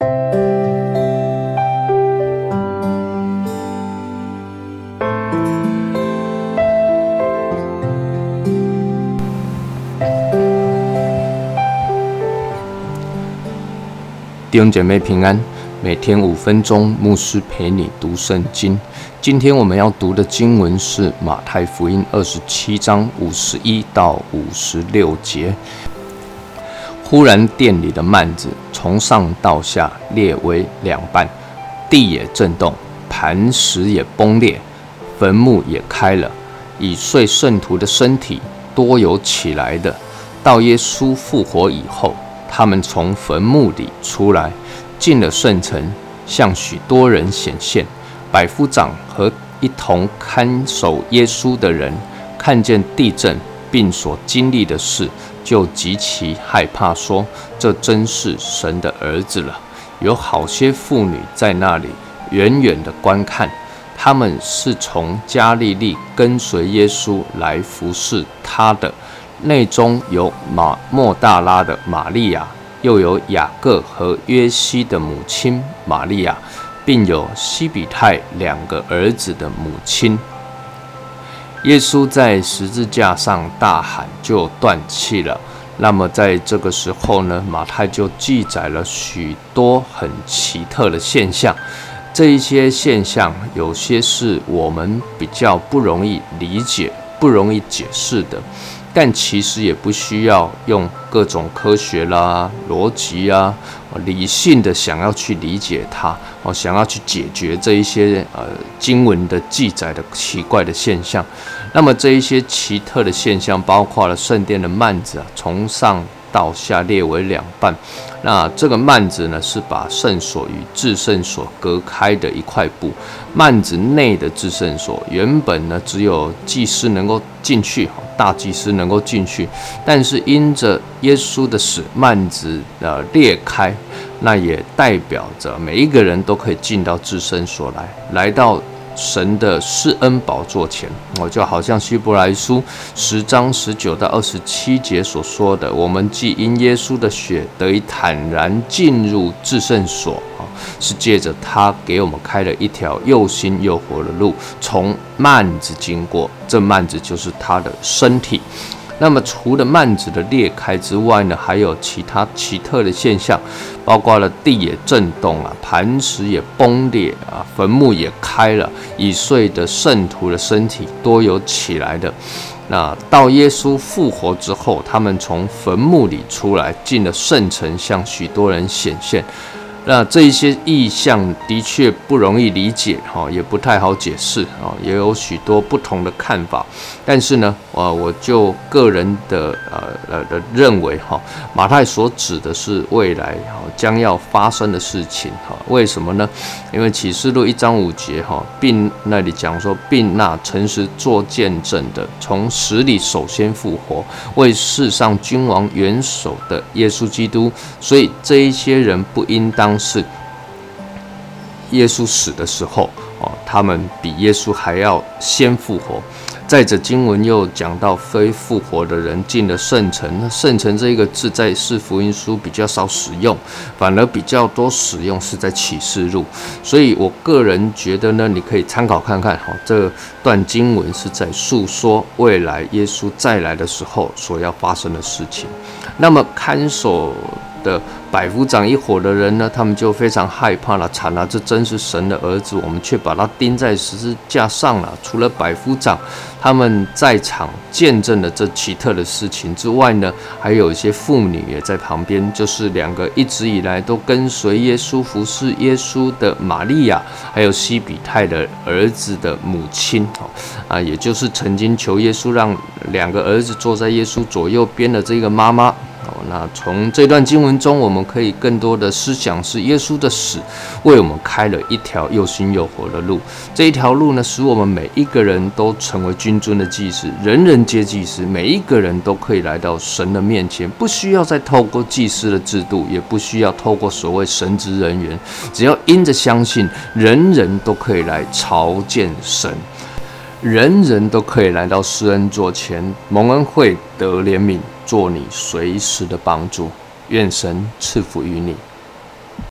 弟兄姐妹平安，每天五分钟，牧师陪你读圣经。今天我们要读的经文是马太福音二十七章五十一到五十六节。忽然，店里的幔子从上到下裂为两半，地也震动，磐石也崩裂，坟墓也开了。已睡圣徒的身体多有起来的，到耶稣复活以后。他们从坟墓里出来，进了圣城，向许多人显现。百夫长和一同看守耶稣的人，看见地震并所经历的事，就极其害怕，说：“这真是神的儿子了。”有好些妇女在那里远远的观看，他们是从加利利跟随耶稣来服侍他的。内中有马莫大拉的玛利亚，又有雅各和约西的母亲玛利亚，并有西比泰两个儿子的母亲。耶稣在十字架上大喊，就断气了。那么在这个时候呢，马太就记载了许多很奇特的现象。这一些现象，有些是我们比较不容易理解、不容易解释的。但其实也不需要用各种科学啦、逻辑啊、理性的想要去理解它，哦，想要去解决这一些呃经文的记载的奇怪的现象。那么这一些奇特的现象，包括了圣殿的幔子啊，从上。到下列为两半，那这个幔子呢，是把圣所与至圣所隔开的一块布。幔子内的至圣所原本呢，只有祭司能够进去，大祭司能够进去。但是因着耶稣的死，幔子呃裂开，那也代表着每一个人都可以进到至圣所来，来到。神的施恩宝座前，我就好像希伯来书十章十九到二十七节所说的，我们既因耶稣的血得以坦然进入至圣所啊，是借着他给我们开了一条又新又活的路，从幔子经过，这幔子就是他的身体。那么除了幔子的裂开之外呢，还有其他奇特的现象，包括了地也震动啊，磐石也崩裂啊，坟墓也开了，已睡的圣徒的身体多有起来的。那到耶稣复活之后，他们从坟墓里出来，进了圣城，向许多人显现。那这一些意象的确不容易理解，哈，也不太好解释，啊，也有许多不同的看法。但是呢，啊，我就个人的呃呃的认为，哈，马太所指的是未来哈将要发生的事情，哈，为什么呢？因为启示录一章五节，哈，并那里讲说，并那诚实做见证的，从死里首先复活，为世上君王元首的耶稣基督，所以这一些人不应当。是耶稣死的时候，他们比耶稣还要先复活。再者，经文又讲到非复活的人进了圣城。那圣城这一个字在四福音书比较少使用，反而比较多使用是在启示录。所以我个人觉得呢，你可以参考看看哈，这段经文是在诉说未来耶稣再来的时候所要发生的事情。那么看守。的百夫长一伙的人呢，他们就非常害怕了，惨了，这真是神的儿子，我们却把他钉在十字架上了。除了百夫长他们在场见证了这奇特的事情之外呢，还有一些妇女也在旁边，就是两个一直以来都跟随耶稣服侍耶稣的玛利亚，还有西比泰的儿子的母亲，啊，也就是曾经求耶稣让两个儿子坐在耶稣左右边的这个妈妈。那从这段经文中，我们可以更多的思想是耶稣的死为我们开了一条又新又活的路。这一条路呢，使我们每一个人都成为君尊的祭司，人人皆祭司，每一个人都可以来到神的面前，不需要再透过祭司的制度，也不需要透过所谓神职人员，只要因着相信，人人都可以来朝见神，人人都可以来到施恩座前蒙恩惠得怜悯。做你随时的帮助，愿神赐福于你。